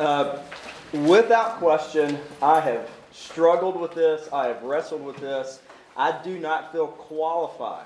Uh, without question, I have struggled with this. I have wrestled with this. I do not feel qualified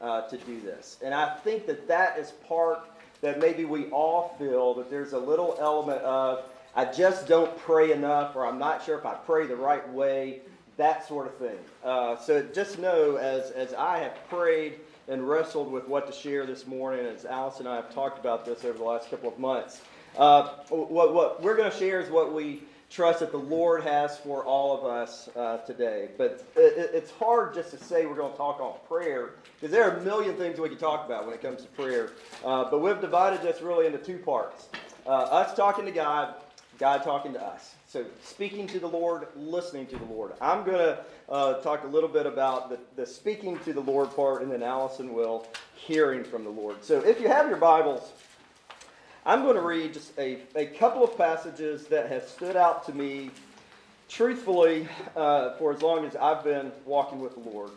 uh, to do this. And I think that that is part that maybe we all feel that there's a little element of, I just don't pray enough, or I'm not sure if I pray the right way, that sort of thing. Uh, so just know, as, as I have prayed and wrestled with what to share this morning, as Alice and I have talked about this over the last couple of months, uh, what, what we're going to share is what we trust that the Lord has for all of us uh, today. But it, it's hard just to say we're going to talk on prayer because there are a million things we can talk about when it comes to prayer. Uh, but we've divided this really into two parts uh, us talking to God, God talking to us. So, speaking to the Lord, listening to the Lord. I'm going to uh, talk a little bit about the, the speaking to the Lord part, and then Allison will hearing from the Lord. So, if you have your Bibles, I'm going to read just a, a couple of passages that have stood out to me, truthfully, uh, for as long as I've been walking with the Lord.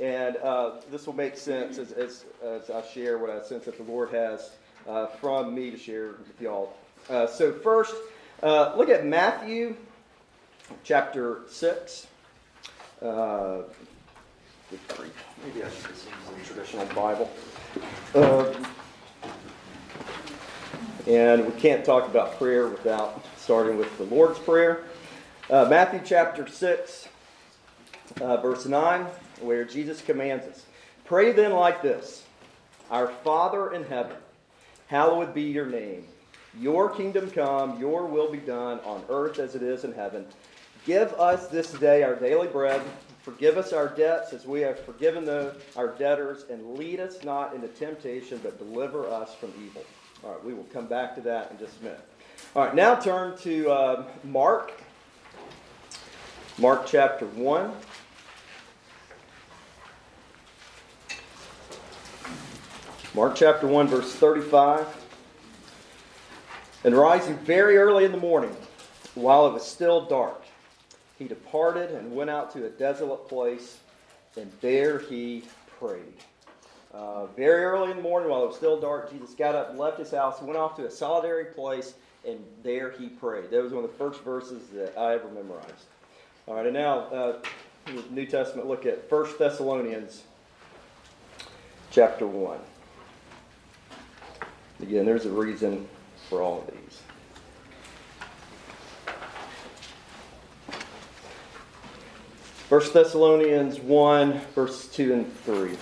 And uh, this will make sense as, as, as, I share what I sense that the Lord has uh, from me to share with y'all. Uh, so, first, uh, look at Matthew chapter 6. Uh, maybe I should just use a traditional Bible. And we can't talk about prayer without starting with the Lord's Prayer. Uh, Matthew chapter 6, uh, verse 9, where Jesus commands us Pray then like this Our Father in heaven, hallowed be your name. Your kingdom come, your will be done on earth as it is in heaven. Give us this day our daily bread. Forgive us our debts as we have forgiven the, our debtors, and lead us not into temptation, but deliver us from evil. All right, we will come back to that in just a minute. All right, now turn to uh, Mark. Mark chapter 1. Mark chapter 1, verse 35. And rising very early in the morning, while it was still dark, he departed and went out to a desolate place, and there he prayed. Uh, very early in the morning, while it was still dark, Jesus got up, left his house, went off to a solitary place, and there he prayed. That was one of the first verses that I ever memorized. All right, and now, uh, New Testament, look at 1 Thessalonians chapter 1. Again, there's a reason for all of these. First Thessalonians 1, verses 2 and 3.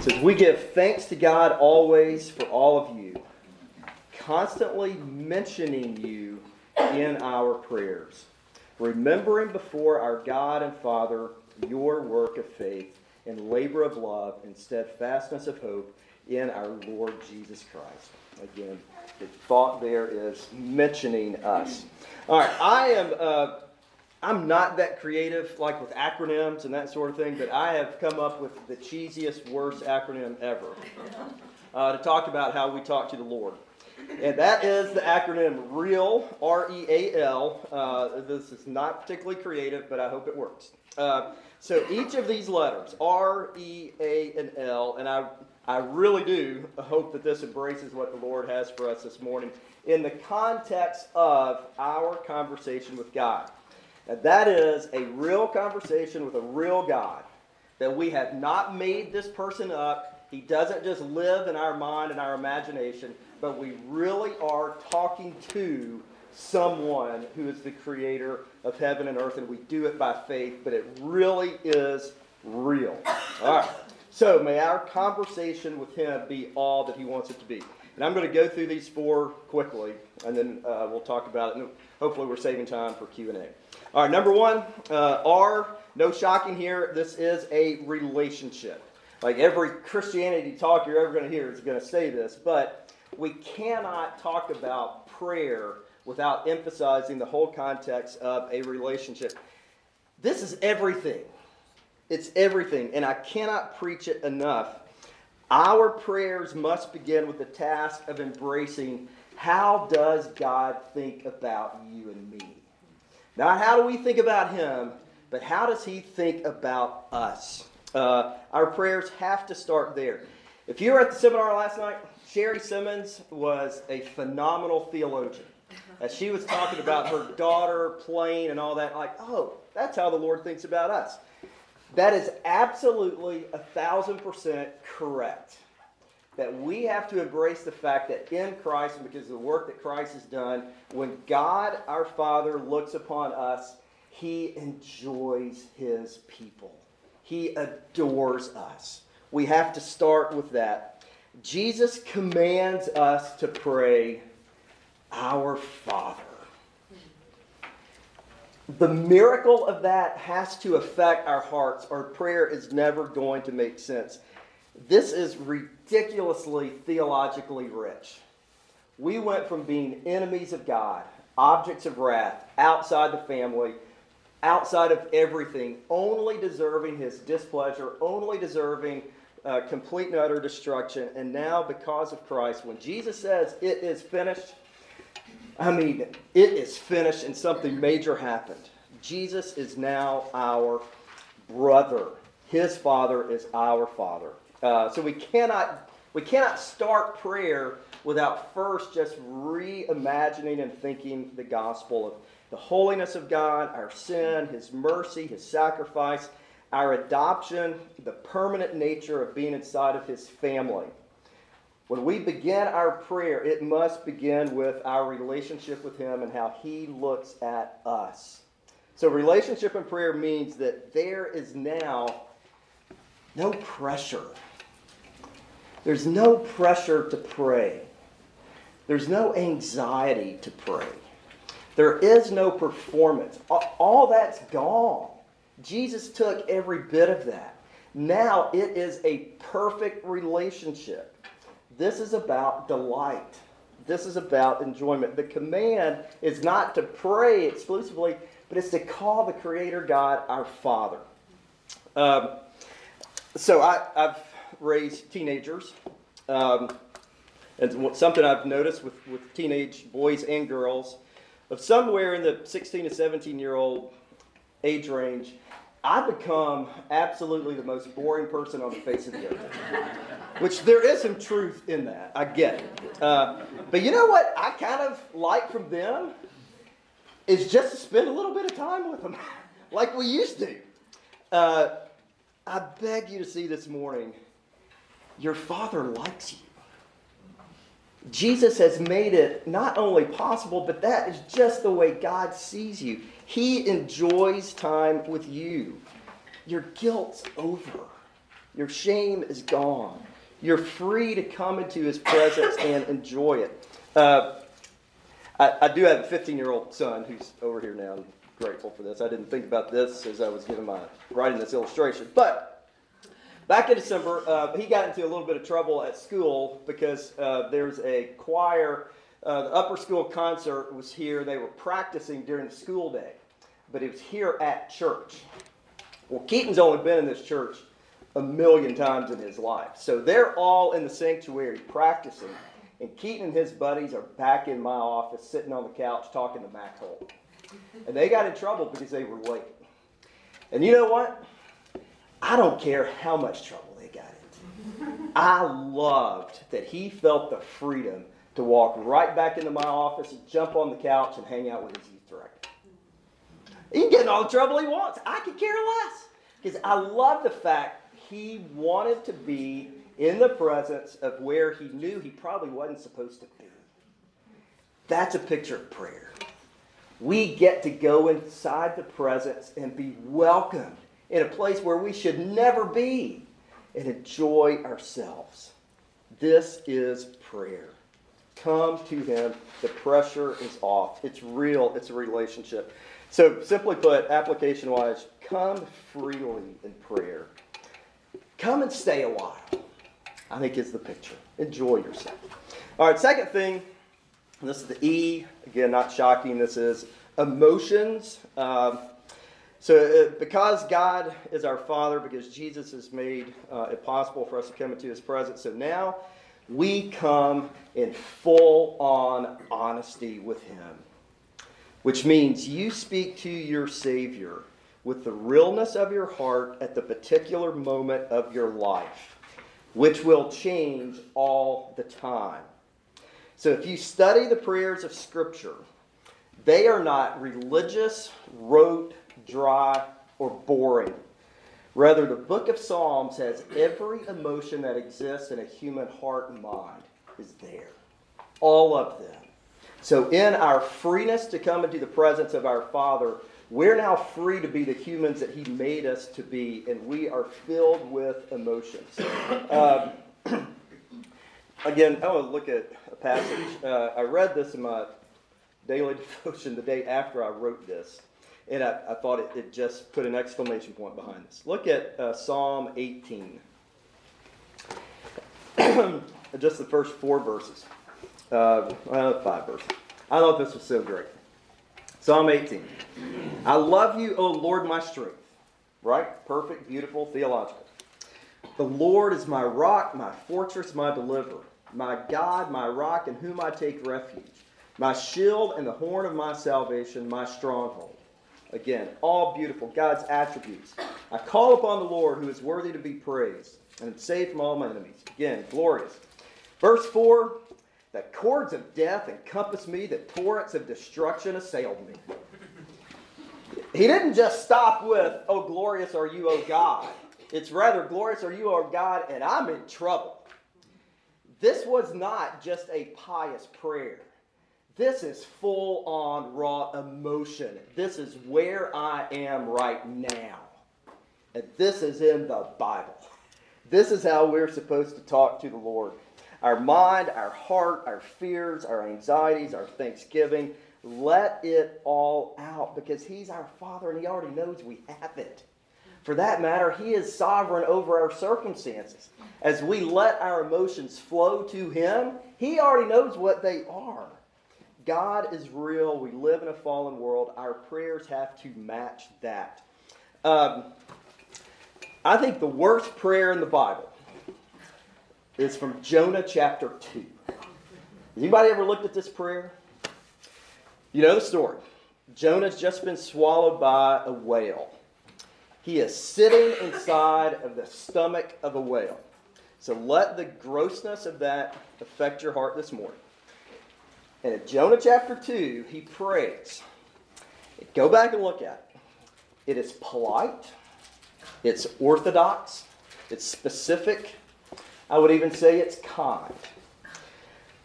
Says, We give thanks to God always for all of you, constantly mentioning you in our prayers, remembering before our God and Father your work of faith and labor of love and steadfastness of hope in our Lord Jesus Christ. Again, the thought there is mentioning us. All right, I am. Uh, I'm not that creative, like with acronyms and that sort of thing, but I have come up with the cheesiest, worst acronym ever uh, to talk about how we talk to the Lord. And that is the acronym REAL, R E A L. Uh, this is not particularly creative, but I hope it works. Uh, so each of these letters, R, E, A, and L, and I I really do hope that this embraces what the Lord has for us this morning in the context of our conversation with God. And that is a real conversation with a real God. That we have not made this person up. He doesn't just live in our mind and our imagination, but we really are talking to someone who is the creator of heaven and earth, and we do it by faith, but it really is real. All right. So may our conversation with him be all that he wants it to be. And I'm going to go through these four quickly, and then uh, we'll talk about it. And hopefully, we're saving time for Q and A. All right, number one, uh, R. No shocking here. This is a relationship. Like every Christianity talk you're ever going to hear is going to say this, but we cannot talk about prayer without emphasizing the whole context of a relationship. This is everything. It's everything, and I cannot preach it enough. Our prayers must begin with the task of embracing how does God think about you and me? Not how do we think about Him, but how does He think about us? Uh, our prayers have to start there. If you were at the seminar last night, Sherry Simmons was a phenomenal theologian. As she was talking about her daughter playing and all that, like, oh, that's how the Lord thinks about us. That is absolutely a thousand percent correct. That we have to embrace the fact that in Christ, and because of the work that Christ has done, when God our Father looks upon us, he enjoys his people. He adores us. We have to start with that. Jesus commands us to pray, Our Father. The miracle of that has to affect our hearts, or prayer is never going to make sense. This is ridiculously theologically rich. We went from being enemies of God, objects of wrath, outside the family, outside of everything, only deserving his displeasure, only deserving uh, complete and utter destruction. And now, because of Christ, when Jesus says it is finished, I mean, it is finished and something major happened. Jesus is now our brother. His father is our father. Uh, so we cannot we cannot start prayer without first just reimagining and thinking the gospel of the holiness of God, our sin, His mercy, His sacrifice, our adoption, the permanent nature of being inside of His family. When we begin our prayer, it must begin with our relationship with Him and how He looks at us. So, relationship and prayer means that there is now no pressure. There's no pressure to pray. There's no anxiety to pray. There is no performance. All that's gone. Jesus took every bit of that. Now it is a perfect relationship. This is about delight. This is about enjoyment. The command is not to pray exclusively, but it's to call the Creator God our Father. Um, so I, have raised teenagers. Um, and something I've noticed with, with teenage boys and girls of somewhere in the 16 to 17 year old age range, I become absolutely the most boring person on the face of the earth. Which there is some truth in that. I get it. Uh, but you know what I kind of like from them? Is just to spend a little bit of time with them, like we used to. Uh, I beg you to see this morning your father likes you. Jesus has made it not only possible, but that is just the way God sees you. He enjoys time with you. Your guilt's over, your shame is gone. You're free to come into his presence and enjoy it. Uh, I, I, do have a 15 year old son who's over here now. I'm grateful for this. I didn't think about this as I was giving my writing this illustration, but Back in December, uh, he got into a little bit of trouble at school because uh, there's a choir. Uh, the upper school concert was here. They were practicing during the school day, but it was here at church. Well, Keaton's only been in this church a million times in his life. So they're all in the sanctuary practicing. And Keaton and his buddies are back in my office sitting on the couch talking to Mac Holt. And they got in trouble because they were late. And you know what? I don't care how much trouble they got into. I loved that he felt the freedom to walk right back into my office and jump on the couch and hang out with his youth director. He can get in all the trouble he wants. I could care less. Because I love the fact he wanted to be in the presence of where he knew he probably wasn't supposed to be. That's a picture of prayer. We get to go inside the presence and be welcomed in a place where we should never be and enjoy ourselves. This is prayer. Come to Him. The pressure is off. It's real, it's a relationship. So, simply put, application wise, come freely in prayer. Come and stay a while. I think is the picture. Enjoy yourself. All right, second thing, this is the E. Again, not shocking. This is emotions. Um, so, uh, because God is our Father, because Jesus has made uh, it possible for us to come into His presence, so now we come in full on honesty with Him, which means you speak to your Savior with the realness of your heart at the particular moment of your life, which will change all the time. So, if you study the prayers of Scripture, They are not religious, rote, dry, or boring. Rather, the book of Psalms has every emotion that exists in a human heart and mind is there. All of them. So, in our freeness to come into the presence of our Father, we're now free to be the humans that He made us to be, and we are filled with emotions. Um, again, I want to look at a passage. Uh, I read this in my daily devotion the day after I wrote this, and I, I thought it, it, just put an exclamation point behind this. Look at uh, Psalm 18, just the first four verses. Uh, five verses. I thought this was so great. Psalm 18. I love you, O Lord, my strength. Right? Perfect, beautiful, theological. The Lord is my rock, my fortress, my deliverer, my God, my rock, in whom I take refuge, my shield and the horn of my salvation, my stronghold. Again, all beautiful, God's attributes. I call upon the Lord who is worthy to be praised and saved from all my enemies. Again, glorious. Verse 4 The cords of death encompassed me, the torrents of destruction assailed me. He didn't just stop with, Oh, glorious are you, O God. It's rather, Glorious are you, O God, and I'm in trouble. This was not just a pious prayer. This is full on raw emotion. This is where I am right now. And this is in the Bible. This is how we're supposed to talk to the Lord our mind, our heart, our fears, our anxieties, our thanksgiving. Let it all out because He's our Father and He already knows we have it. For that matter, He is sovereign over our circumstances. As we let our emotions flow to Him, He already knows what they are. God is real. We live in a fallen world. Our prayers have to match that. Um, I think the worst prayer in the Bible is from Jonah chapter 2. Anybody ever looked at this prayer? You know the story. Jonah's just been swallowed by a whale. He is sitting inside of the stomach of a whale. So let the grossness of that affect your heart this morning. And in Jonah chapter 2, he prays. Go back and look at it. It is polite, it's orthodox, it's specific, I would even say it's kind.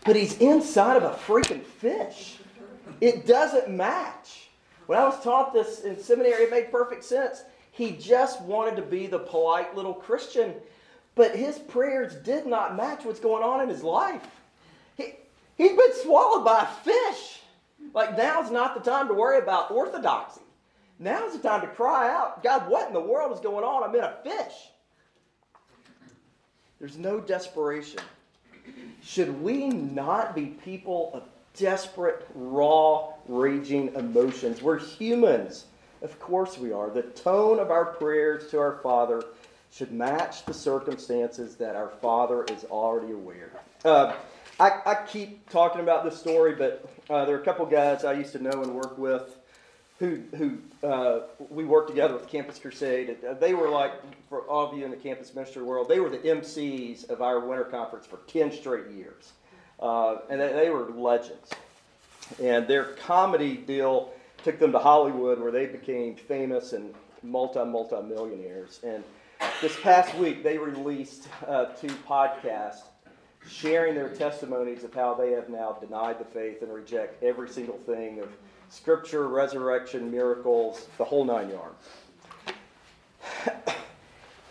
But he's inside of a freaking fish. It doesn't match. When I was taught this in seminary, it made perfect sense. He just wanted to be the polite little Christian, but his prayers did not match what's going on in his life. He, he's been swallowed by a fish. Like, now's not the time to worry about orthodoxy. Now's the time to cry out, God, what in the world is going on? I'm in a fish. There's no desperation. Should we not be people of desperate, raw, raging emotions? We're humans. Of course we are. The tone of our prayers to our Father should match the circumstances that our Father is already aware. Uh, I, I, keep talking about this story, but uh, there are a couple guys I used to know and work with who who uh, we worked together with Campus Crusade. Uh, they were like for all of you in the campus ministry world, they were the MCs of our winter conference for ten straight years, uh, and they, they, were legends. And their comedy deal took them to Hollywood, where they became famous and multi multi millionaires. And this past week, they released uh, two podcasts sharing their testimonies of how they have now denied the faith and reject every single thing of scripture, resurrection, miracles, the whole nine yards.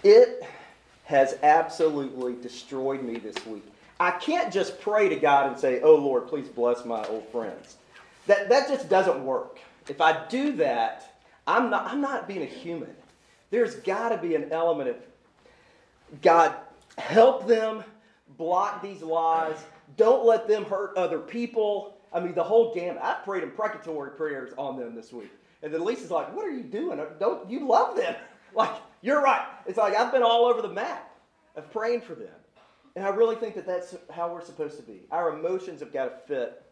It has absolutely destroyed me this week. I can't just pray to God and say, Oh Lord, please bless my old friends. That, that just doesn't work. If I do that, I'm not, I'm not being a human. There's got to be an element of God, help them block these lies. Don't let them hurt other people. I mean, the whole gamut. I prayed imprecatory prayers on them this week. And then Lisa's like, What are you doing? Don't you love them? Like, you're right. It's like I've been all over the map of praying for them. And I really think that that's how we're supposed to be. Our emotions have got to fit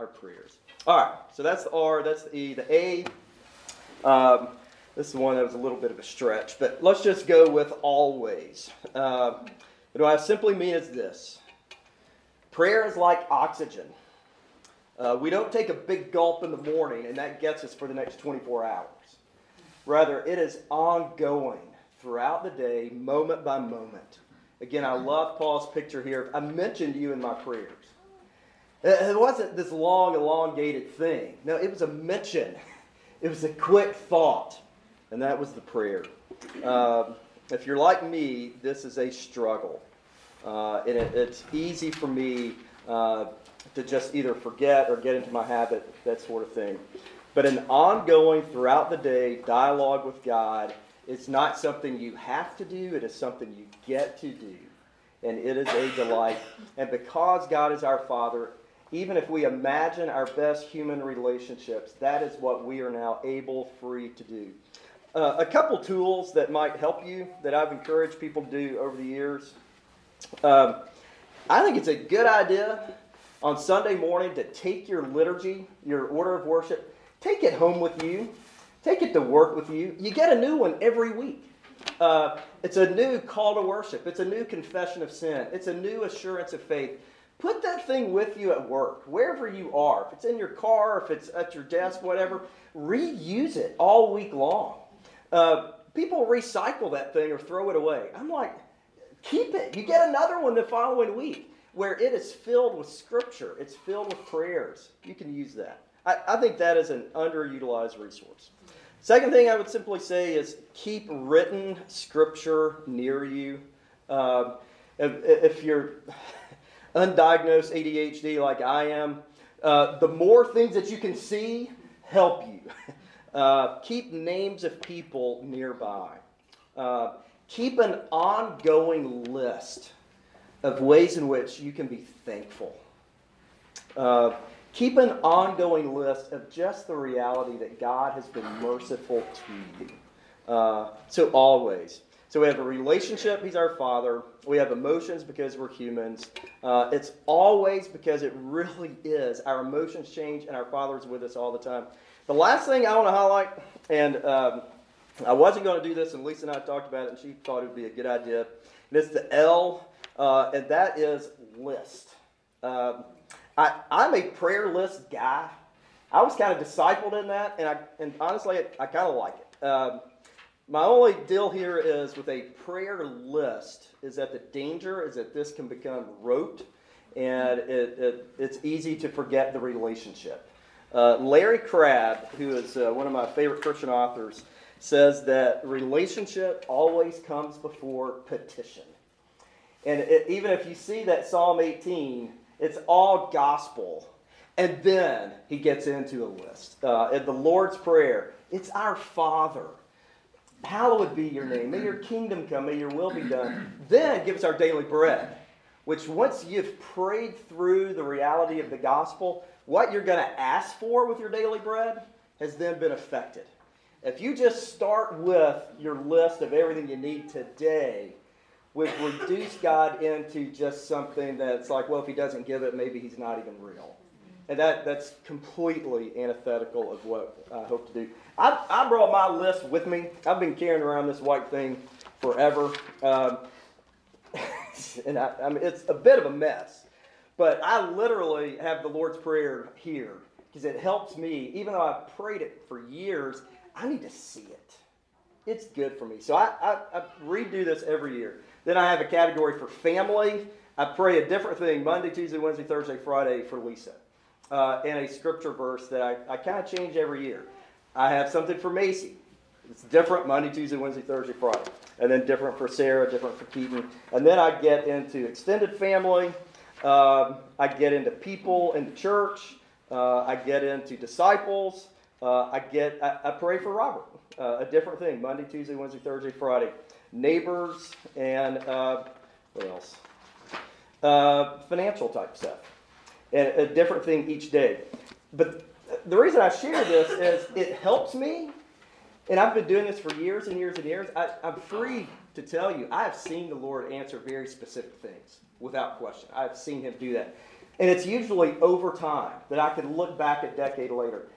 our prayers. All right, so that's the R, that's the E. The A, um, this is one that was a little bit of a stretch, but let's just go with always. Uh, what I simply mean is this prayer is like oxygen. Uh, we don't take a big gulp in the morning and that gets us for the next 24 hours. Rather, it is ongoing throughout the day, moment by moment. Again, I love Paul's picture here. I mentioned you in my prayers. It wasn't this long, elongated thing. No, it was a mention. It was a quick thought, and that was the prayer. Uh, if you're like me, this is a struggle. Uh, and it, it's easy for me uh, to just either forget or get into my habit, that sort of thing. But an ongoing, throughout the day dialogue with God is not something you have to do, it is something you get to do. And it is a delight. And because God is our Father, even if we imagine our best human relationships, that is what we are now able, free to do. Uh, a couple tools that might help you that I've encouraged people to do over the years. Um, I think it's a good idea on Sunday morning to take your liturgy, your order of worship, take it home with you, take it to work with you. You get a new one every week. Uh, it's a new call to worship. It's a new confession of sin. It's a new assurance of faith. Put that thing with you at work, wherever you are. If it's in your car, if it's at your desk, whatever, reuse it all week long. Uh, people recycle that thing or throw it away. I'm like, keep it. You get another one the following week where it is filled with scripture, it's filled with prayers. You can use that. I, I think that is an underutilized resource. Second thing I would simply say is keep written scripture near you. Uh, if, if you're undiagnosed ADHD like I am, uh, the more things that you can see help you. Uh, keep names of people nearby. Uh, keep an ongoing list of ways in which you can be thankful. Uh, keep an ongoing list of just the reality that God has been merciful to you. Uh, so, always. So we have a relationship, he's our father. We have emotions because we're humans. Uh, it's always because it really is. Our emotions change and our father's with us all the time. The last thing I want to highlight, and um, I wasn't going to do this, and Lisa and I talked about it, and she thought it would be a good idea. And it's the L, uh, and that is list. Um, I, I'm a prayer list guy. I was kind of discipled in that, and I and honestly, I, I kind of like it. Um, my only deal here is with a prayer list is that the danger is that this can become rote and it, it, it's easy to forget the relationship. Uh, Larry Crabb, who is uh, one of my favorite Christian authors, says that relationship always comes before petition. And it, even if you see that Psalm 18, it's all gospel. And then he gets into a list. Uh, in the Lord's Prayer, it's our Father Hallowed be your name. May your kingdom come. May your will be done. Then give us our daily bread, which once you've prayed through the reality of the gospel, what you're going to ask for with your daily bread has then been affected. If you just start with your list of everything you need today, we've reduced God into just something that's like, well, if he doesn't give it, maybe he's not even real. And that, that's completely antithetical of what I hope to do. I, I brought my list with me. I've been carrying around this white thing forever. Um, and I, I mean, it's a bit of a mess. But I literally have the Lord's Prayer here because it helps me. Even though I've prayed it for years, I need to see it. It's good for me. So I, I, I redo this every year. Then I have a category for family. I pray a different thing Monday, Tuesday, Wednesday, Thursday, Friday for Lisa uh, and a scripture verse that I, I kind of change every year. I have something for Macy. It's different Monday, Tuesday, Wednesday, Thursday, Friday. And then different for Sarah, different for Keaton. And then I get into extended family. Um, I get into people in the church. Uh, I get into disciples. Uh, I get. I, I, pray for Robert. Uh, a different thing. Monday, Tuesday, Wednesday, Thursday, Friday. Neighbors and uh, what else? Uh, financial type stuff and a different thing each day. But the reason I share this is it helps me, and I've been doing this for years and years and years. I, I'm free to tell you, I have seen the Lord answer very specific things without question. I've seen Him do that. And it's usually over time that I can look back a decade later.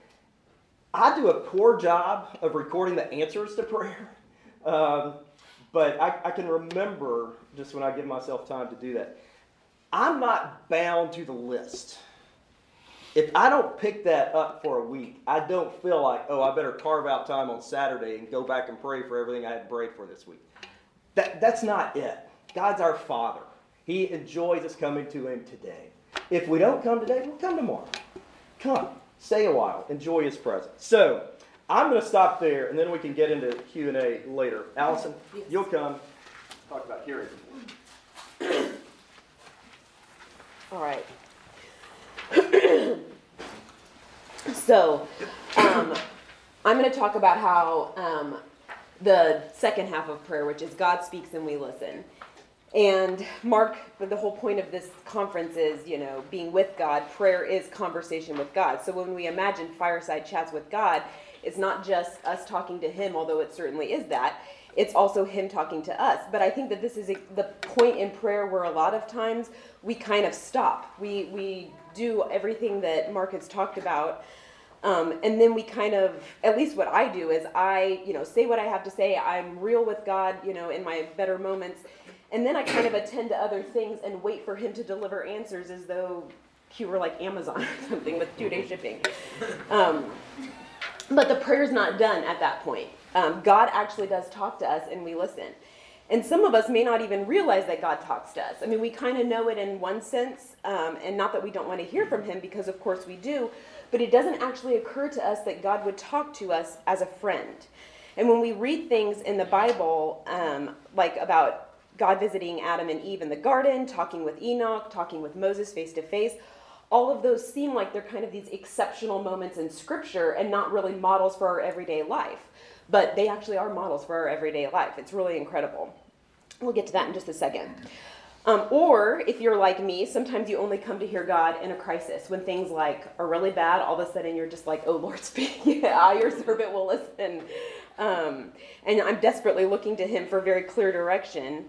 I do a poor job of recording the answers to prayer, um, but I, I can remember just when I give myself time to do that. I'm not bound to the list. if I don't pick that up for a week, I don't feel like, oh, I better carve out time on Saturday and go back and pray for everything I had prayed for this week. That, that's not it. God's our Father. He enjoys us coming to Him today. If we don't come today, we'll come tomorrow. Come, stay a while, enjoy His presence. So I'm going to stop there, and then we can get into Q and A later. Allison, yes. you'll come talk about hearing. All right. so, um, I'm going to talk about how um, the second half of prayer, which is God speaks and we listen. And Mark, the whole point of this conference is, you know, being with God. Prayer is conversation with God. So when we imagine fireside chats with God, it's not just us talking to Him, although it certainly is that. It's also Him talking to us. But I think that this is a, the point in prayer where a lot of times we kind of stop. We we do everything that Mark has talked about. Um, and then we kind of, at least what I do is I, you know, say what I have to say. I'm real with God, you know, in my better moments. And then I kind of attend to other things and wait for him to deliver answers as though he were like Amazon or something with two day shipping. Um, but the prayer's not done at that point. Um, God actually does talk to us and we listen. And some of us may not even realize that God talks to us. I mean, we kind of know it in one sense, um, and not that we don't want to hear from Him, because of course we do, but it doesn't actually occur to us that God would talk to us as a friend. And when we read things in the Bible, um, like about God visiting Adam and Eve in the garden, talking with Enoch, talking with Moses face to face, all of those seem like they're kind of these exceptional moments in Scripture and not really models for our everyday life but they actually are models for our everyday life. It's really incredible. We'll get to that in just a second. Um, or if you're like me, sometimes you only come to hear God in a crisis when things like are really bad. All of a sudden, you're just like, "Oh Lord, speak! yeah, your servant will listen." Um, and I'm desperately looking to Him for very clear direction.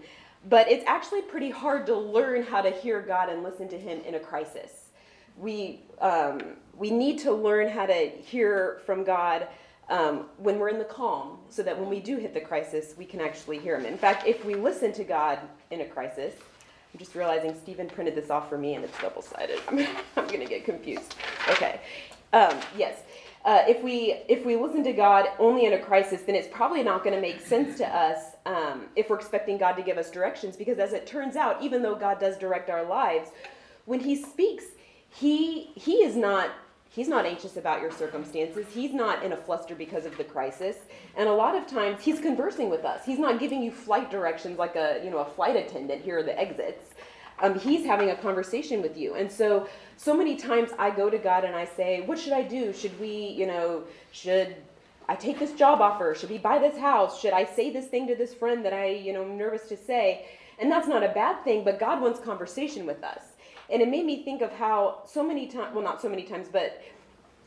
But it's actually pretty hard to learn how to hear God and listen to Him in a crisis. We um, we need to learn how to hear from God um, when we're in the calm, so that when we do hit the crisis, we can actually hear Him. In fact, if we listen to God in a crisis, I'm just realizing Stephen printed this off for me and it's double sided. I'm, I'm going to get confused. Okay. Um, yes. Uh, if we if we listen to God only in a crisis, then it's probably not going to make sense to us um, if we're expecting God to give us directions. Because as it turns out, even though God does direct our lives, when He speaks, He He is not He's not anxious about your circumstances. He's not in a fluster because of the crisis. And a lot of times he's conversing with us. He's not giving you flight directions like a, you know, a flight attendant, here are the exits. Um, he's having a conversation with you. And so, so many times I go to God and I say, what should I do? Should we, you know, should I take this job offer? Should we buy this house? Should I say this thing to this friend that I, you know, am nervous to say? And that's not a bad thing, but God wants conversation with us. And it made me think of how so many times, well, not so many times, but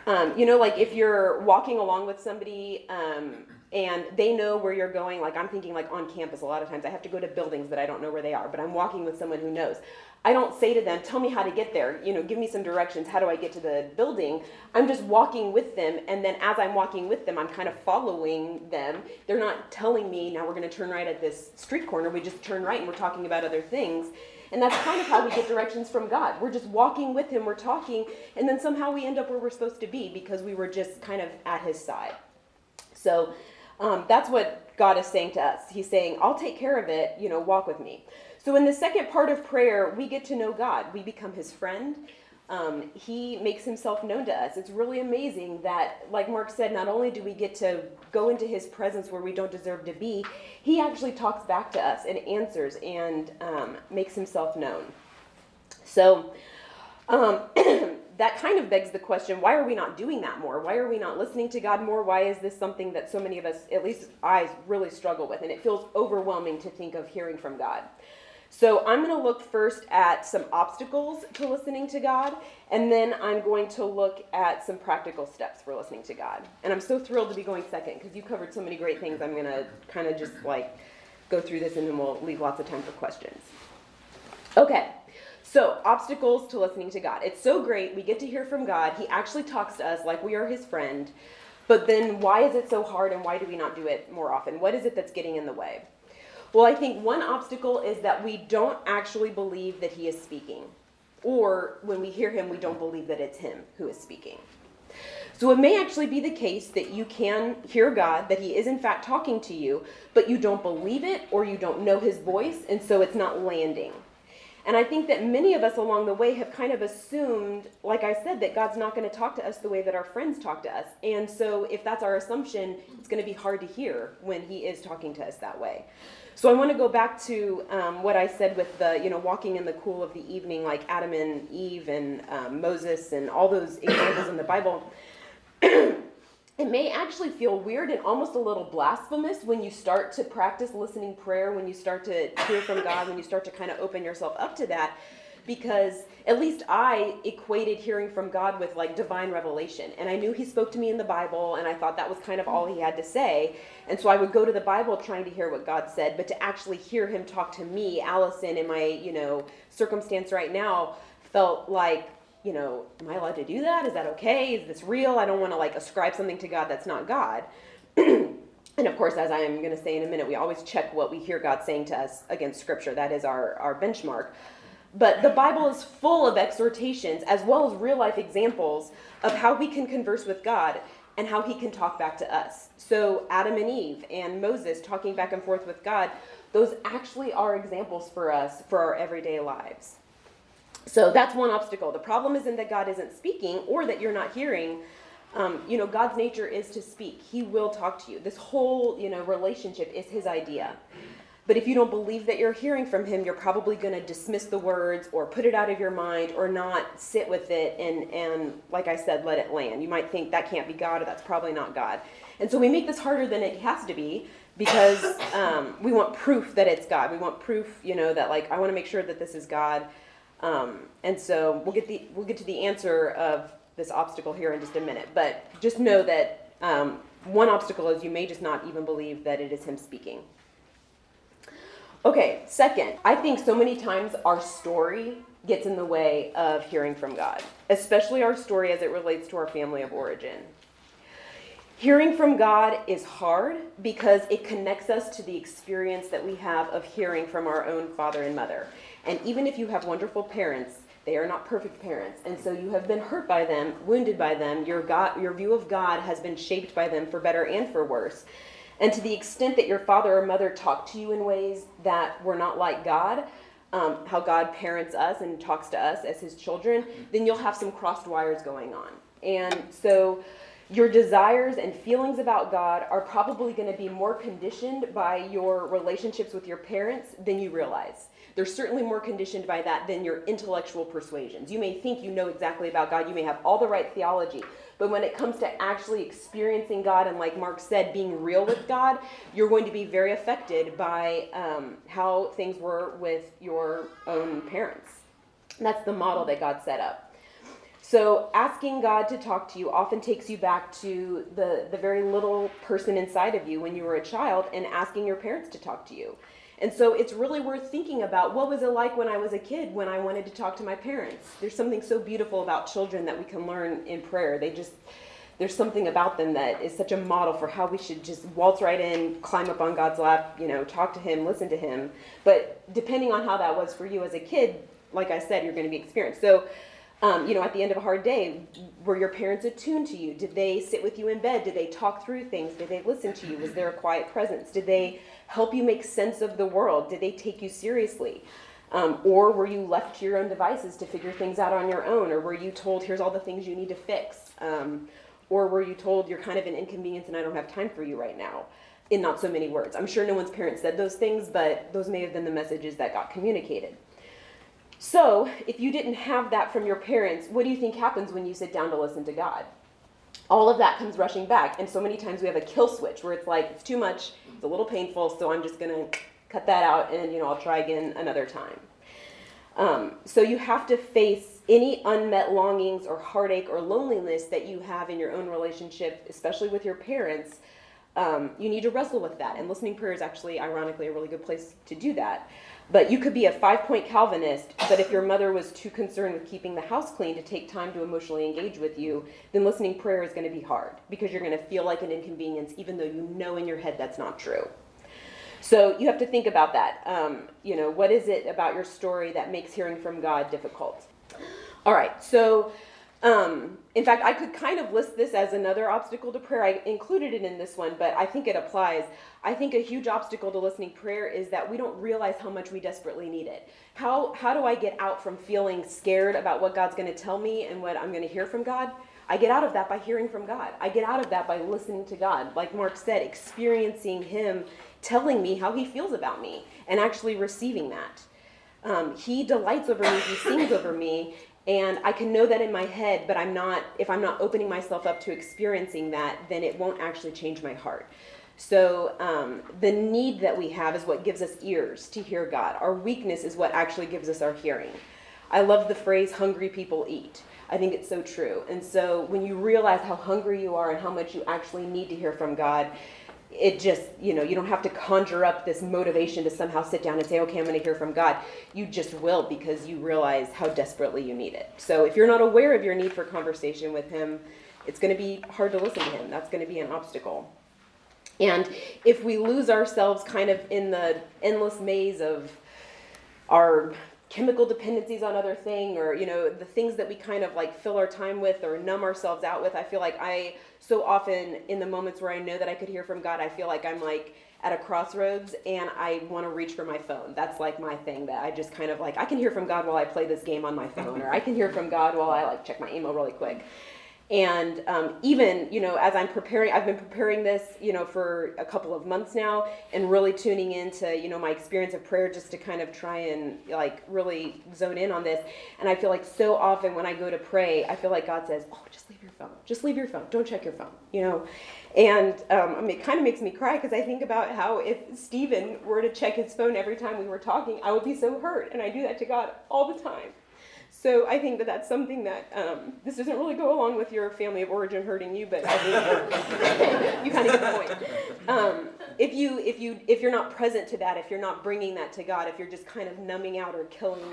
um, you know, like if you're walking along with somebody um, and they know where you're going, like I'm thinking like on campus a lot of times, I have to go to buildings that I don't know where they are, but I'm walking with someone who knows. I don't say to them, tell me how to get there, you know, give me some directions, how do I get to the building? I'm just walking with them, and then as I'm walking with them, I'm kind of following them. They're not telling me, now we're going to turn right at this street corner, we just turn right and we're talking about other things. And that's kind of how we get directions from God. We're just walking with Him, we're talking, and then somehow we end up where we're supposed to be because we were just kind of at His side. So um, that's what God is saying to us. He's saying, I'll take care of it, you know, walk with me. So in the second part of prayer, we get to know God. We become His friend um, he makes himself known to us. It's really amazing that, like Mark said, not only do we get to go into his presence where we don't deserve to be, he actually talks back to us and answers and um, makes himself known. So, um, that kind of begs the question why are we not doing that more? Why are we not listening to God more? Why is this something that so many of us, at least I, really struggle with? And it feels overwhelming to think of hearing from God. So I'm going to look first at some obstacles to listening to God, and then I'm going to look at some practical steps for listening to God. And I'm so thrilled to be going second because you covered so many great things. I'm going to kind of just like go through this and then we'll leave lots of time for questions. Okay. So, obstacles to listening to God. It's so great. We get to hear from God. He actually talks to us like we are his friend. But then, why is it so hard and why do we not do it more often? What is it that's getting in the way? Well, I think one obstacle is that we don't actually believe that he is speaking. or when we hear him, we don't believe that it's him who is speaking. So it may actually be the case that you can hear God, that he is in fact talking to you, but you don't believe it or you don't know his voice, and so it's not landing. And I think that many of us along the way have kind of assumed, like I said, that God's not going to talk to us the way that our friends talk to us. And so if that's our assumption, it's going to be hard to hear when He is talking to us that way. So I want to go back to um, what I said with the, you know, walking in the cool of the evening, like Adam and Eve and um, Moses and all those examples in the Bible. it may actually feel weird and almost a little blasphemous when you start to practice listening prayer, when you start to hear from God, when you start to kind of open yourself up to that. Because at least I equated hearing from God with like divine revelation. And I knew He spoke to me in the Bible, and I thought that was kind of all He had to say. And so I would go to the Bible trying to hear what God said, but to actually hear Him talk to me, Allison, in my, you know, circumstance right now, felt like you know, am I allowed to do that? Is that okay? Is this real? I don't want to like ascribe something to God that's not God. and of course, as I am going to say in a minute, we always check what we hear God saying to us against Scripture. That is our, our benchmark. But the Bible is full of exhortations as well as real life examples of how we can converse with God and how he can talk back to us. So, Adam and Eve and Moses talking back and forth with God, those actually are examples for us for our everyday lives. So that's one obstacle. The problem isn't that God isn't speaking or that you're not hearing. Um, you know, God's nature is to speak. He will talk to you. This whole, you know, relationship is his idea. But if you don't believe that you're hearing from him, you're probably going to dismiss the words or put it out of your mind or not sit with it and, and, like I said, let it land. You might think that can't be God or that's probably not God. And so we make this harder than it has to be because um, we want proof that it's God. We want proof, you know, that like, I want to make sure that this is God. Um, and so we'll get the we'll get to the answer of this obstacle here in just a minute. But just know that um, one obstacle is you may just not even believe that it is him speaking. Okay, second, I think so many times our story gets in the way of hearing from God, especially our story as it relates to our family of origin. Hearing from God is hard because it connects us to the experience that we have of hearing from our own father and mother. And even if you have wonderful parents, they are not perfect parents. And so you have been hurt by them, wounded by them. Your, God, your view of God has been shaped by them for better and for worse. And to the extent that your father or mother talked to you in ways that were not like God, um, how God parents us and talks to us as his children, then you'll have some crossed wires going on. And so your desires and feelings about God are probably going to be more conditioned by your relationships with your parents than you realize they're certainly more conditioned by that than your intellectual persuasions. You may think you know exactly about God, you may have all the right theology, but when it comes to actually experiencing God and, like Mark said, being real with God, you're going to be very affected by um, how things were with your own parents. That's the model that God set up. So asking God to talk to you often takes you back to the, the very little person inside of you when you were a child and asking your parents to talk to you. And so it's really worth thinking about what was it like when I was a kid when I wanted to talk to my parents. There's something so beautiful about children that we can learn in prayer. They just there's something about them that is such a model for how we should just waltz right in, climb up on God's lap, you know, talk to him, listen to him. But depending on how that was for you as a kid, like I said, you're going to be experienced. So um, you know, at the end of a hard day, were your parents attuned to you? Did they sit with you in bed? Did they talk through things? Did they listen to you? Was there a quiet presence? Did they help you make sense of the world? Did they take you seriously? Um, or were you left to your own devices to figure things out on your own? Or were you told, here's all the things you need to fix? Um, or were you told, you're kind of an inconvenience and I don't have time for you right now? In not so many words. I'm sure no one's parents said those things, but those may have been the messages that got communicated. So, if you didn't have that from your parents, what do you think happens when you sit down to listen to God? All of that comes rushing back. And so many times we have a kill switch where it's like, it's too much, it's a little painful, so I'm just going to cut that out and, you know, I'll try again another time. Um, so you have to face any unmet longings or heartache or loneliness that you have in your own relationship, especially with your parents. Um, you need to wrestle with that. And listening prayer is actually, ironically, a really good place to do that. But you could be a five point Calvinist, but if your mother was too concerned with keeping the house clean to take time to emotionally engage with you, then listening prayer is going to be hard because you're going to feel like an inconvenience, even though you know in your head that's not true. So you have to think about that. Um, you know, what is it about your story that makes hearing from God difficult? All right, so um, in fact, I could kind of list this as another obstacle to prayer. I included it in this one, but I think it applies. I think a huge obstacle to listening prayer is that we don't realize how much we desperately need it. How, how do I get out from feeling scared about what God's going to tell me and what I'm going to hear from God? I get out of that by hearing from God. I get out of that by listening to God. Like Mark said, experiencing Him telling me how He feels about me and actually receiving that. Um, he delights over me, He sings over me, and I can know that in my head, but I'm not, if I'm not opening myself up to experiencing that, then it won't actually change my heart. So um, the need that we have is what gives us ears to hear God. Our weakness is what actually gives us our hearing. I love the phrase hungry people eat. I think it's so true. And so when you realize how hungry you are and how much you actually need to hear from God, it just, you know, you don't have to conjure up this motivation to somehow sit down and say, okay, I'm going to hear from God. You just will because you realize how desperately you need it. So if you're not aware of your need for conversation with Him, it's going to be hard to listen to Him. That's going to be an obstacle. And if we lose ourselves kind of in the endless maze of our chemical dependencies on other thing or you know the things that we kind of like fill our time with or numb ourselves out with i feel like i so often in the moments where i know that i could hear from god i feel like i'm like at a crossroads and i want to reach for my phone. That's like my thing that i just kind of like i can hear from god while i play this game on my phone or i can hear from god while i like check my email really quick and um, even, you know, as I'm preparing, I've been preparing this, you know, for a couple of months now and really tuning into, you know, my experience of prayer just to kind of try and like really zone in on this. And I feel like so often when I go to pray, I feel like God says, oh, just leave your phone. Just leave your phone. Don't check your phone, you know. And um, I mean, it kind of makes me cry because I think about how if Stephen were to check his phone every time we were talking, I would be so hurt. And I do that to God all the time. So I think that that's something that um, this doesn't really go along with your family of origin hurting you, but you kind of get the point. Um, if you if you if you're not present to that, if you're not bringing that to God, if you're just kind of numbing out or killing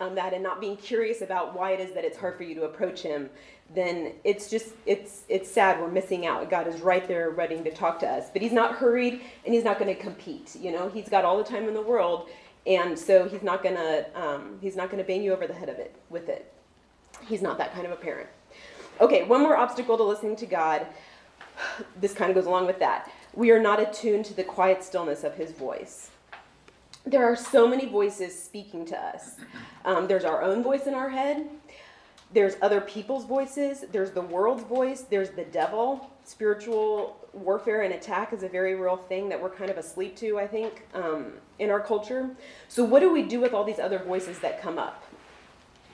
um, that and not being curious about why it is that it's hard for you to approach Him, then it's just it's it's sad. We're missing out. God is right there, ready to talk to us, but He's not hurried and He's not going to compete. You know, He's got all the time in the world and so he's not gonna um, he's not gonna bang you over the head of it with it. He's not that kind of a parent. Okay, one more obstacle to listening to God. This kind of goes along with that. We are not attuned to the quiet stillness of His voice. There are so many voices speaking to us. Um, there's our own voice in our head. There's other people's voices. There's the world's voice. There's the devil. Spiritual warfare and attack is a very real thing that we're kind of asleep to, I think, um, in our culture. So, what do we do with all these other voices that come up?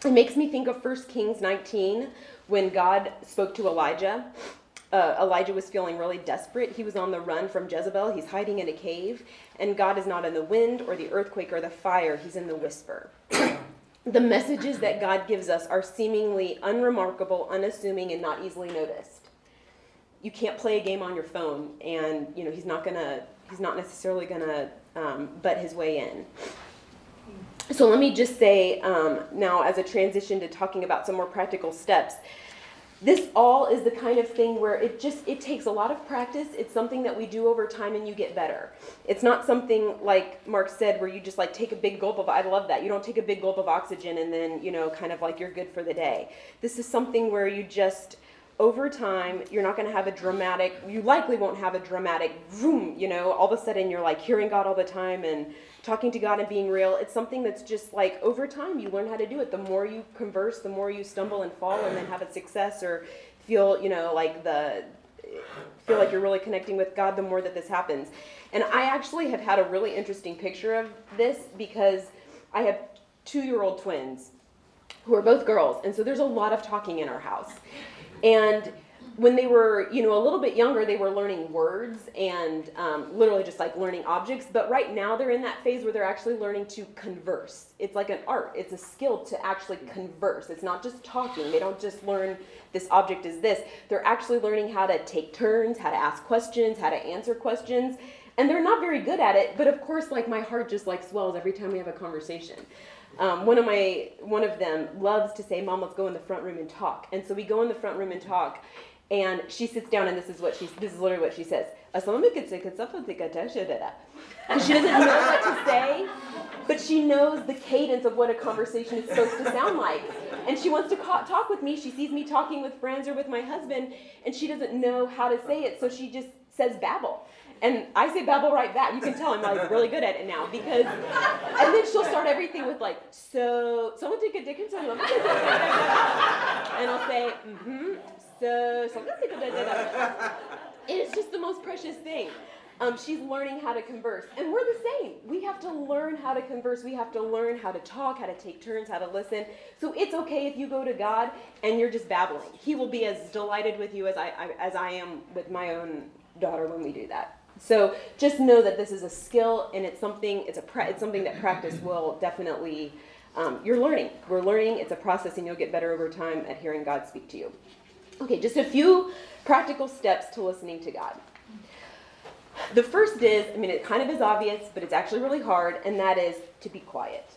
It makes me think of 1 Kings 19 when God spoke to Elijah. Uh, Elijah was feeling really desperate. He was on the run from Jezebel. He's hiding in a cave. And God is not in the wind or the earthquake or the fire, He's in the whisper. the messages that God gives us are seemingly unremarkable, unassuming, and not easily noticed you can't play a game on your phone and you know he's not gonna he's not necessarily gonna um, butt his way in. So let me just say um, now as a transition to talking about some more practical steps this all is the kind of thing where it just it takes a lot of practice. It's something that we do over time and you get better. It's not something like mark said where you just like take a big gulp of i love that. You don't take a big gulp of oxygen and then you know kind of like you're good for the day. This is something where you just over time, you're not going to have a dramatic, you likely won't have a dramatic boom, you know, all of a sudden you're like hearing God all the time and talking to God and being real. It's something that's just like over time you learn how to do it. The more you converse, the more you stumble and fall and then have a success or feel, you know, like the, feel like you're really connecting with God the more that this happens. And I actually have had a really interesting picture of this because I have two year old twins who are both girls. And so there's a lot of talking in our house. And when they were, you know, a little bit younger, they were learning words and um, literally just like learning objects. But right now, they're in that phase where they're actually learning to converse. It's like an art. It's a skill to actually converse. It's not just talking. They don't just learn this object is this. They're actually learning how to take turns, how to ask questions, how to answer questions. And they're not very good at it. But of course, like my heart just like swells every time we have a conversation. Um, one of my one of them loves to say, "Mom, let's go in the front room and talk." And so we go in the front room and talk. And she sits down, and this is what she this is literally what she says. Because she doesn't know what to say, but she knows the cadence of what a conversation is supposed to sound like. And she wants to ca- talk with me. She sees me talking with friends or with my husband, and she doesn't know how to say it, so she just says babble. And I say babble right back. You can tell I'm like really good at it now because, and then she'll start everything with like, so someone take a dick and someone, and I'll say, mm-hmm, so someone take a It is just the most precious thing. Um, she's learning how to converse. And we're the same. We have to learn how to converse. We have to learn how to talk, how to take turns, how to listen. So it's okay if you go to God and you're just babbling. He will be as delighted with you as I, I as I am with my own daughter when we do that. So just know that this is a skill and it's something it's a it's something that practice will definitely um, you're learning. We're learning. It's a process, and you'll get better over time at hearing God speak to you. Okay, just a few practical steps to listening to God. The first is, I mean, it kind of is obvious, but it's actually really hard, and that is to be quiet.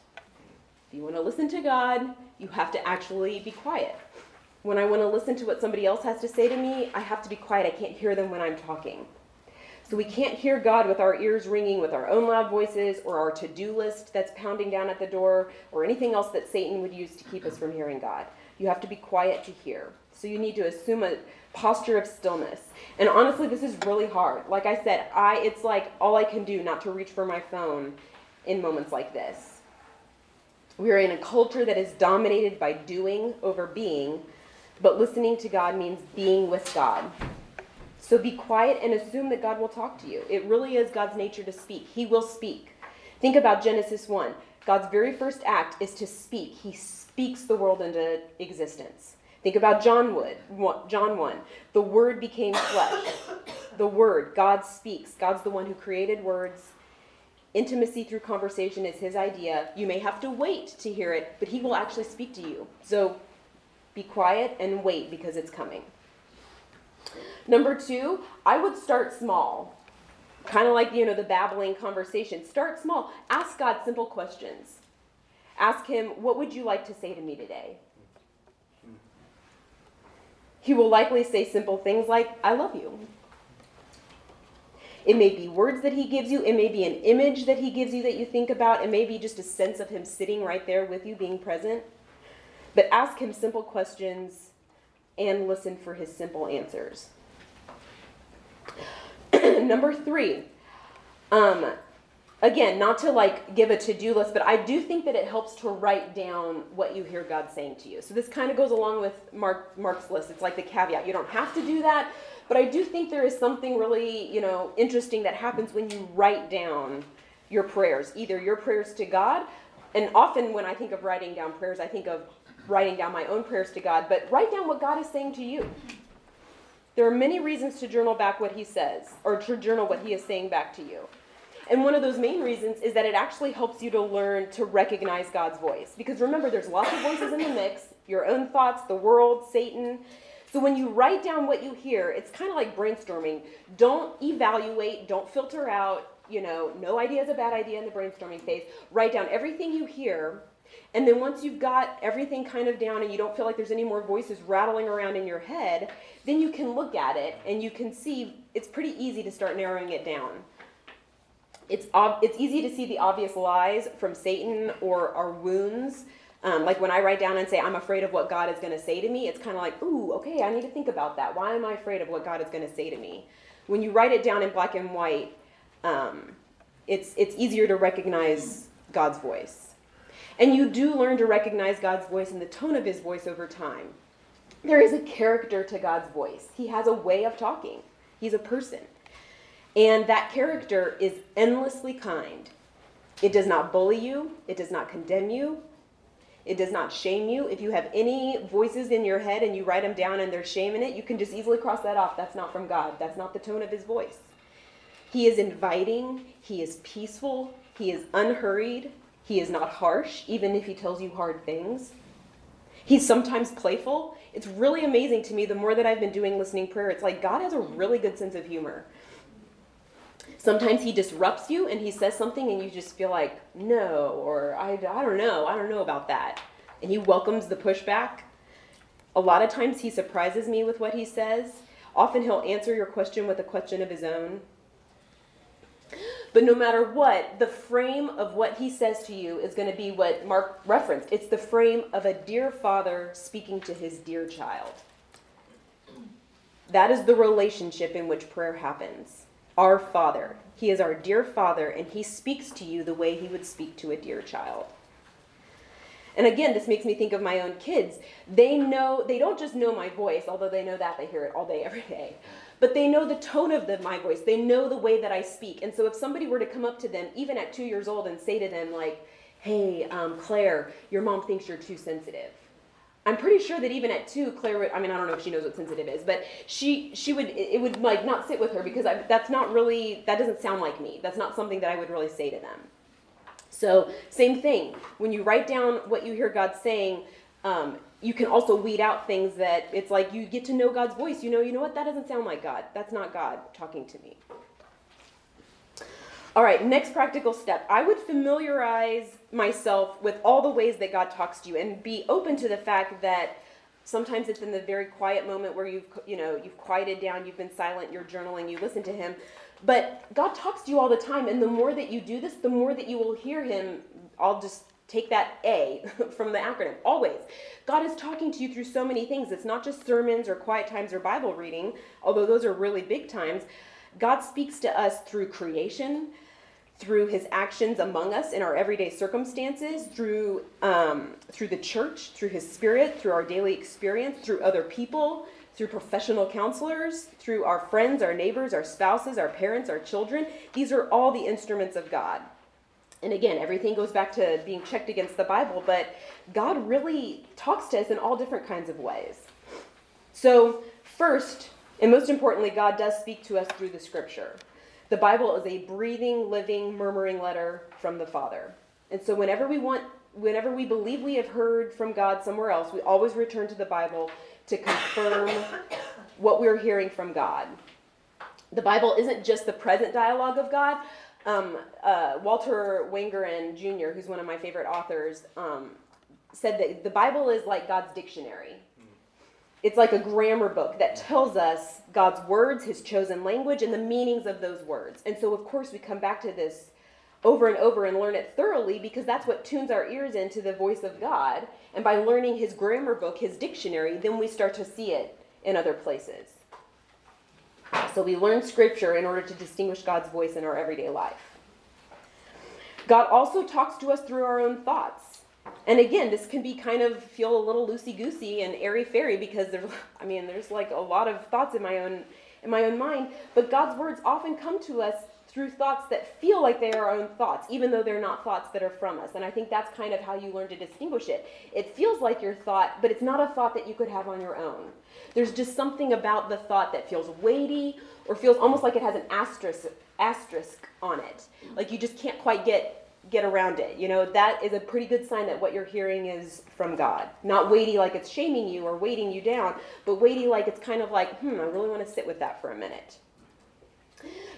If you want to listen to God, you have to actually be quiet. When I want to listen to what somebody else has to say to me, I have to be quiet. I can't hear them when I'm talking. So we can't hear God with our ears ringing with our own loud voices or our to do list that's pounding down at the door or anything else that Satan would use to keep us from hearing God. You have to be quiet to hear. So you need to assume a posture of stillness. And honestly, this is really hard. Like I said, I it's like all I can do not to reach for my phone in moments like this. We are in a culture that is dominated by doing over being, but listening to God means being with God. So be quiet and assume that God will talk to you. It really is God's nature to speak. He will speak. Think about Genesis 1. God's very first act is to speak. He speaks the world into existence. Think about John Wood, John 1. The word became flesh. The word, God speaks. God's the one who created words. Intimacy through conversation is his idea. You may have to wait to hear it, but he will actually speak to you. So be quiet and wait because it's coming. Number two, I would start small. Kind of like, you know, the babbling conversation. Start small. Ask God simple questions. Ask Him, what would you like to say to me today? He will likely say simple things like, I love you. It may be words that he gives you. It may be an image that he gives you that you think about. It may be just a sense of him sitting right there with you, being present. But ask him simple questions and listen for his simple answers. Number three, um, again, not to like give a to do list, but I do think that it helps to write down what you hear God saying to you. So this kind of goes along with Mark, Mark's list. It's like the caveat. You don't have to do that, but I do think there is something really, you know, interesting that happens when you write down your prayers, either your prayers to God, and often when I think of writing down prayers, I think of writing down my own prayers to God, but write down what God is saying to you. There are many reasons to journal back what he says, or to journal what he is saying back to you. And one of those main reasons is that it actually helps you to learn to recognize God's voice. Because remember, there's lots of voices in the mix your own thoughts, the world, Satan. So when you write down what you hear, it's kind of like brainstorming. Don't evaluate, don't filter out, you know, no idea is a bad idea in the brainstorming phase. Write down everything you hear. And then once you've got everything kind of down and you don't feel like there's any more voices rattling around in your head, then you can look at it and you can see it's pretty easy to start narrowing it down it's, ob- it's easy to see the obvious lies from Satan or our wounds. Um, like when I write down and say, I'm afraid of what God is going to say to me, it's kind of like, ooh, okay, I need to think about that. Why am I afraid of what God is going to say to me? When you write it down in black and white, um, it's, it's easier to recognize God's voice. And you do learn to recognize God's voice and the tone of his voice over time. There is a character to God's voice, he has a way of talking, he's a person. And that character is endlessly kind. It does not bully you, it does not condemn you, it does not shame you. If you have any voices in your head and you write them down and there's shame in it, you can just easily cross that off. That's not from God, that's not the tone of his voice. He is inviting, he is peaceful, he is unhurried, he is not harsh, even if he tells you hard things. He's sometimes playful. It's really amazing to me the more that I've been doing listening prayer. It's like God has a really good sense of humor. Sometimes he disrupts you and he says something and you just feel like, no, or I, I don't know, I don't know about that. And he welcomes the pushback. A lot of times he surprises me with what he says. Often he'll answer your question with a question of his own. But no matter what, the frame of what he says to you is going to be what Mark referenced. It's the frame of a dear father speaking to his dear child. That is the relationship in which prayer happens. Our Father. He is our dear Father, and He speaks to you the way He would speak to a dear child. And again, this makes me think of my own kids. They know, they don't just know my voice, although they know that, they hear it all day, every day. But they know the tone of the, my voice. They know the way that I speak. And so if somebody were to come up to them, even at two years old, and say to them, like, hey, um, Claire, your mom thinks you're too sensitive. I'm pretty sure that even at two, Claire would, I mean, I don't know if she knows what sensitive is, but she, she would, it would like not sit with her because I, that's not really, that doesn't sound like me. That's not something that I would really say to them. So, same thing. When you write down what you hear God saying, um, you can also weed out things that it's like you get to know God's voice. You know, you know what? That doesn't sound like God. That's not God talking to me. All right, next practical step. I would familiarize myself with all the ways that God talks to you and be open to the fact that sometimes it's in the very quiet moment where you've you know, you've quieted down, you've been silent, you're journaling, you listen to him. But God talks to you all the time and the more that you do this, the more that you will hear him. I'll just take that A from the acronym. Always. God is talking to you through so many things. It's not just sermons or quiet times or Bible reading, although those are really big times. God speaks to us through creation, through his actions among us in our everyday circumstances, through, um, through the church, through his spirit, through our daily experience, through other people, through professional counselors, through our friends, our neighbors, our spouses, our parents, our children. These are all the instruments of God. And again, everything goes back to being checked against the Bible, but God really talks to us in all different kinds of ways. So, first, and most importantly, God does speak to us through the scripture. The Bible is a breathing, living, murmuring letter from the Father. And so whenever we want whenever we believe we have heard from God somewhere else, we always return to the Bible to confirm what we're hearing from God. The Bible isn't just the present dialogue of God. Um, uh, Walter Wangerin Jr., who's one of my favorite authors, um, said that the Bible is like God's dictionary it's like a grammar book that tells us God's words, his chosen language, and the meanings of those words. And so, of course, we come back to this over and over and learn it thoroughly because that's what tunes our ears into the voice of God. And by learning his grammar book, his dictionary, then we start to see it in other places. So we learn scripture in order to distinguish God's voice in our everyday life. God also talks to us through our own thoughts. And again, this can be kind of feel a little loosey goosey and airy fairy because there's, I mean, there's like a lot of thoughts in my own in my own mind. But God's words often come to us through thoughts that feel like they are our own thoughts, even though they're not thoughts that are from us. And I think that's kind of how you learn to distinguish it. It feels like your thought, but it's not a thought that you could have on your own. There's just something about the thought that feels weighty or feels almost like it has an asterisk asterisk on it. Like you just can't quite get get around it. You know, that is a pretty good sign that what you're hearing is from God. Not weighty like it's shaming you or weighting you down, but weighty like it's kind of like, hmm, I really want to sit with that for a minute.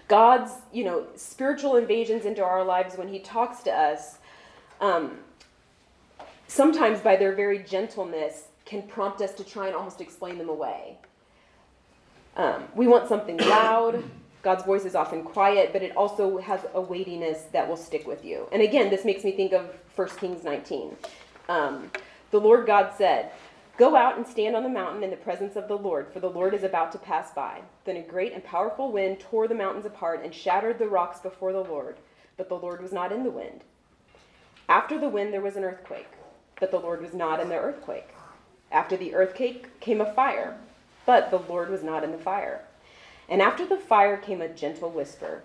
God's, you know, spiritual invasions into our lives when He talks to us, um, sometimes by their very gentleness, can prompt us to try and almost explain them away. Um, we want something loud. God's voice is often quiet, but it also has a weightiness that will stick with you. And again, this makes me think of 1 Kings 19. Um, the Lord God said, Go out and stand on the mountain in the presence of the Lord, for the Lord is about to pass by. Then a great and powerful wind tore the mountains apart and shattered the rocks before the Lord, but the Lord was not in the wind. After the wind, there was an earthquake, but the Lord was not in the earthquake. After the earthquake came a fire, but the Lord was not in the fire. And after the fire came a gentle whisper.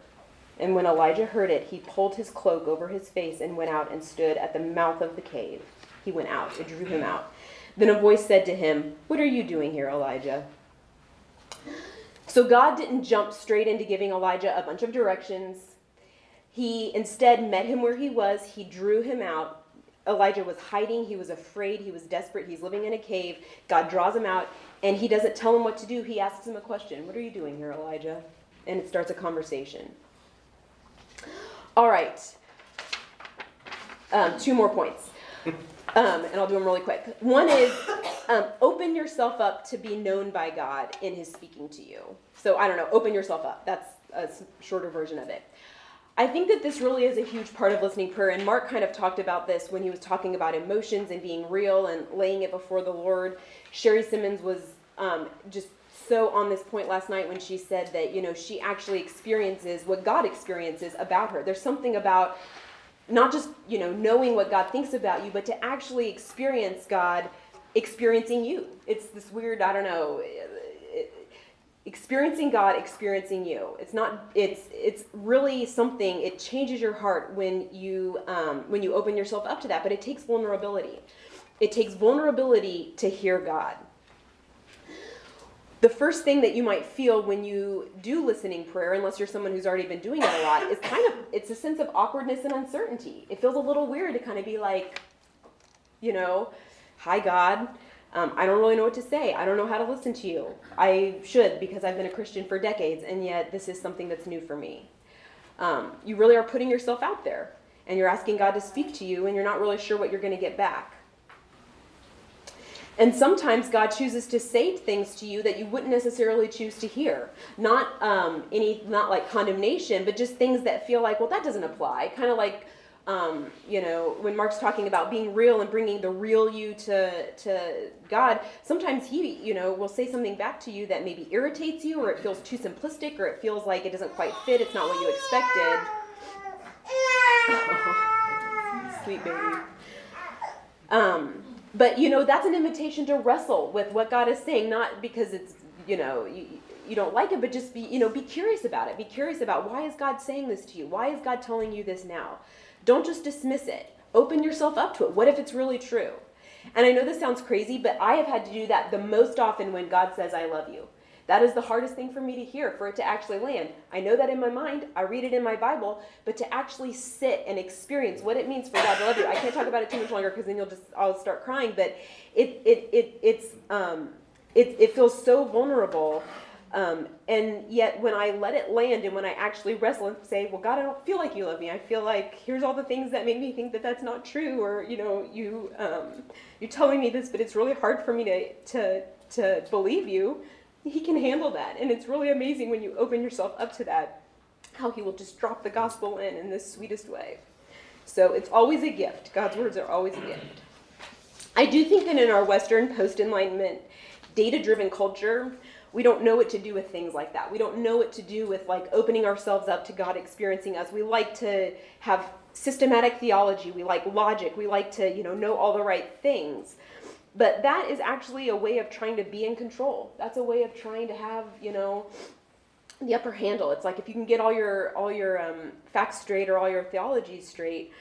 And when Elijah heard it, he pulled his cloak over his face and went out and stood at the mouth of the cave. He went out, it drew him out. Then a voice said to him, What are you doing here, Elijah? So God didn't jump straight into giving Elijah a bunch of directions. He instead met him where he was, he drew him out. Elijah was hiding, he was afraid, he was desperate, he's living in a cave. God draws him out, and he doesn't tell him what to do. He asks him a question What are you doing here, Elijah? And it starts a conversation. All right. Um, two more points. Um, and I'll do them really quick. One is um, open yourself up to be known by God in His speaking to you. So I don't know, open yourself up. That's a shorter version of it. I think that this really is a huge part of listening prayer, and Mark kind of talked about this when he was talking about emotions and being real and laying it before the Lord. Sherry Simmons was um, just so on this point last night when she said that you know she actually experiences what God experiences about her. There's something about not just you know knowing what God thinks about you, but to actually experience God experiencing you. It's this weird, I don't know, experiencing God, experiencing you. It's not. It's it's really something. It changes your heart when you um, when you open yourself up to that. But it takes vulnerability. It takes vulnerability to hear God. The first thing that you might feel when you do listening prayer, unless you're someone who's already been doing it a lot, is kind of it's a sense of awkwardness and uncertainty. It feels a little weird to kind of be like, you know, hi God um, I don't really know what to say. I don't know how to listen to you. I should because I've been a Christian for decades, and yet this is something that's new for me. Um, you really are putting yourself out there, and you're asking God to speak to you, and you're not really sure what you're going to get back. And sometimes God chooses to say things to you that you wouldn't necessarily choose to hear. Not um, any, not like condemnation, but just things that feel like, well, that doesn't apply. Kind of like um, you know, when Mark's talking about being real and bringing the real you to to God, sometimes he, you know, will say something back to you that maybe irritates you, or it feels too simplistic, or it feels like it doesn't quite fit. It's not what you expected. sweet baby. Um, but you know, that's an invitation to wrestle with what God is saying, not because it's you know you, you don't like it, but just be you know be curious about it. Be curious about why is God saying this to you? Why is God telling you this now? Don't just dismiss it. Open yourself up to it. What if it's really true? And I know this sounds crazy, but I have had to do that the most often when God says, I love you. That is the hardest thing for me to hear, for it to actually land. I know that in my mind, I read it in my Bible, but to actually sit and experience what it means for God to love you. I can't talk about it too much longer because then you'll just I'll start crying. But it it it it's um it it feels so vulnerable um, and yet, when I let it land and when I actually wrestle and say, Well, God, I don't feel like you love me. I feel like here's all the things that make me think that that's not true, or, you know, you, um, you're telling me this, but it's really hard for me to, to, to believe you. He can handle that. And it's really amazing when you open yourself up to that, how He will just drop the gospel in in the sweetest way. So it's always a gift. God's words are always a gift. I do think that in our Western post Enlightenment, data driven culture, we don't know what to do with things like that. We don't know what to do with like opening ourselves up to God experiencing us. We like to have systematic theology. We like logic. We like to, you know, know all the right things. But that is actually a way of trying to be in control. That's a way of trying to have, you know, the upper handle. It's like if you can get all your all your um, facts straight or all your theology straight,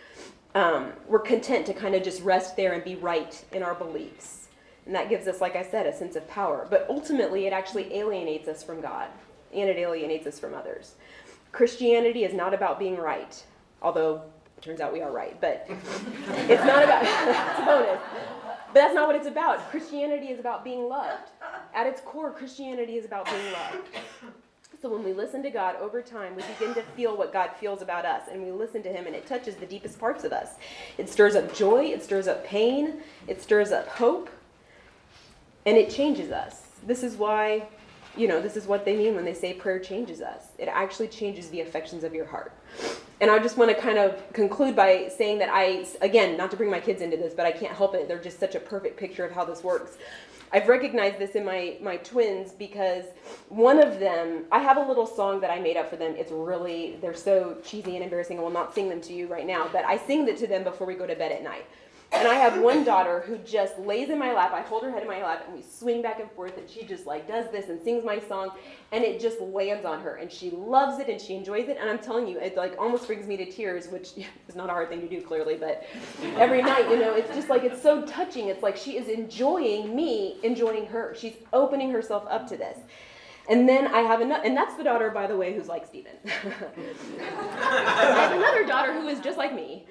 um, we're content to kind of just rest there and be right in our beliefs. And that gives us, like I said, a sense of power. But ultimately, it actually alienates us from God and it alienates us from others. Christianity is not about being right, although it turns out we are right, but it's not about, it's bonus. But that's not what it's about. Christianity is about being loved. At its core, Christianity is about being loved. So when we listen to God over time, we begin to feel what God feels about us, and we listen to Him, and it touches the deepest parts of us. It stirs up joy, it stirs up pain, it stirs up hope, and it changes us. This is why, you know, this is what they mean when they say prayer changes us. It actually changes the affections of your heart. And I just want to kind of conclude by saying that I, again, not to bring my kids into this, but I can't help it. They're just such a perfect picture of how this works. I've recognized this in my, my twins because one of them, I have a little song that I made up for them. It's really, they're so cheesy and embarrassing. I will not sing them to you right now, but I sing it to them before we go to bed at night. And I have one daughter who just lays in my lap. I hold her head in my lap and we swing back and forth and she just like does this and sings my song and it just lands on her and she loves it and she enjoys it. And I'm telling you, it like almost brings me to tears, which is not a hard thing to do clearly, but every night, you know, it's just like it's so touching. It's like she is enjoying me enjoying her. She's opening herself up to this. And then I have another, and that's the daughter, by the way, who's like Stephen. I have another daughter who is just like me.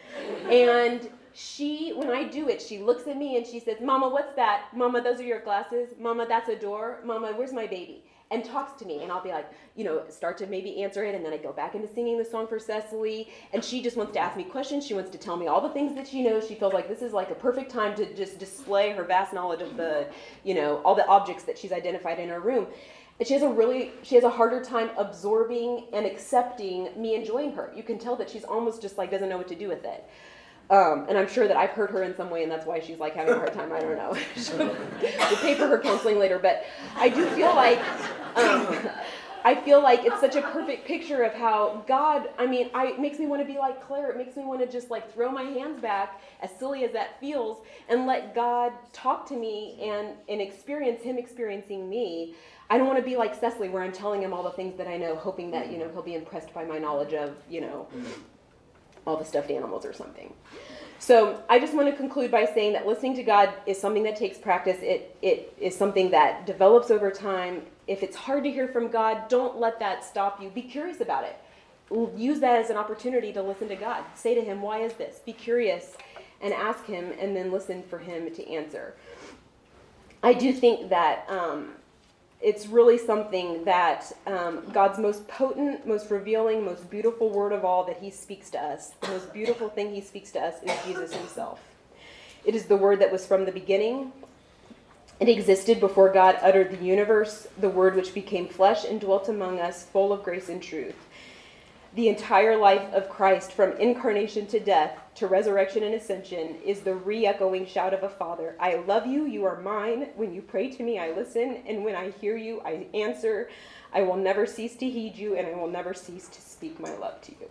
And she, when I do it, she looks at me and she says, Mama, what's that? Mama, those are your glasses. Mama, that's a door. Mama, where's my baby? and talks to me and I'll be like, you know, start to maybe answer it and then I go back into singing the song for Cecily and she just wants to ask me questions. She wants to tell me all the things that she knows. She feels like this is like a perfect time to just display her vast knowledge of the, you know, all the objects that she's identified in her room. And she has a really she has a harder time absorbing and accepting me enjoying her. You can tell that she's almost just like doesn't know what to do with it. Um, and I'm sure that I've hurt her in some way, and that's why she's like having a hard time. I don't know. we'll pay for her counseling later, but I do feel like um, I feel like it's such a perfect picture of how God. I mean, I it makes me want to be like Claire. It makes me want to just like throw my hands back, as silly as that feels, and let God talk to me and and experience Him experiencing me. I don't want to be like Cecily, where I'm telling him all the things that I know, hoping that you know he'll be impressed by my knowledge of you know all the stuffed animals or something. So I just want to conclude by saying that listening to God is something that takes practice. It it is something that develops over time. If it's hard to hear from God, don't let that stop you. Be curious about it. Use that as an opportunity to listen to God. Say to Him, "Why is this?" Be curious and ask Him, and then listen for Him to answer. I do think that um, it's really something that um, God's most potent, most revealing, most beautiful word of all that He speaks to us, the most beautiful thing He speaks to us is Jesus Himself. It is the word that was from the beginning. It existed before God uttered the universe, the word which became flesh and dwelt among us, full of grace and truth the entire life of Christ, from incarnation to death to resurrection and ascension, is the re echoing shout of a father I love you, you are mine. When you pray to me, I listen, and when I hear you, I answer. I will never cease to heed you, and I will never cease to speak my love to you.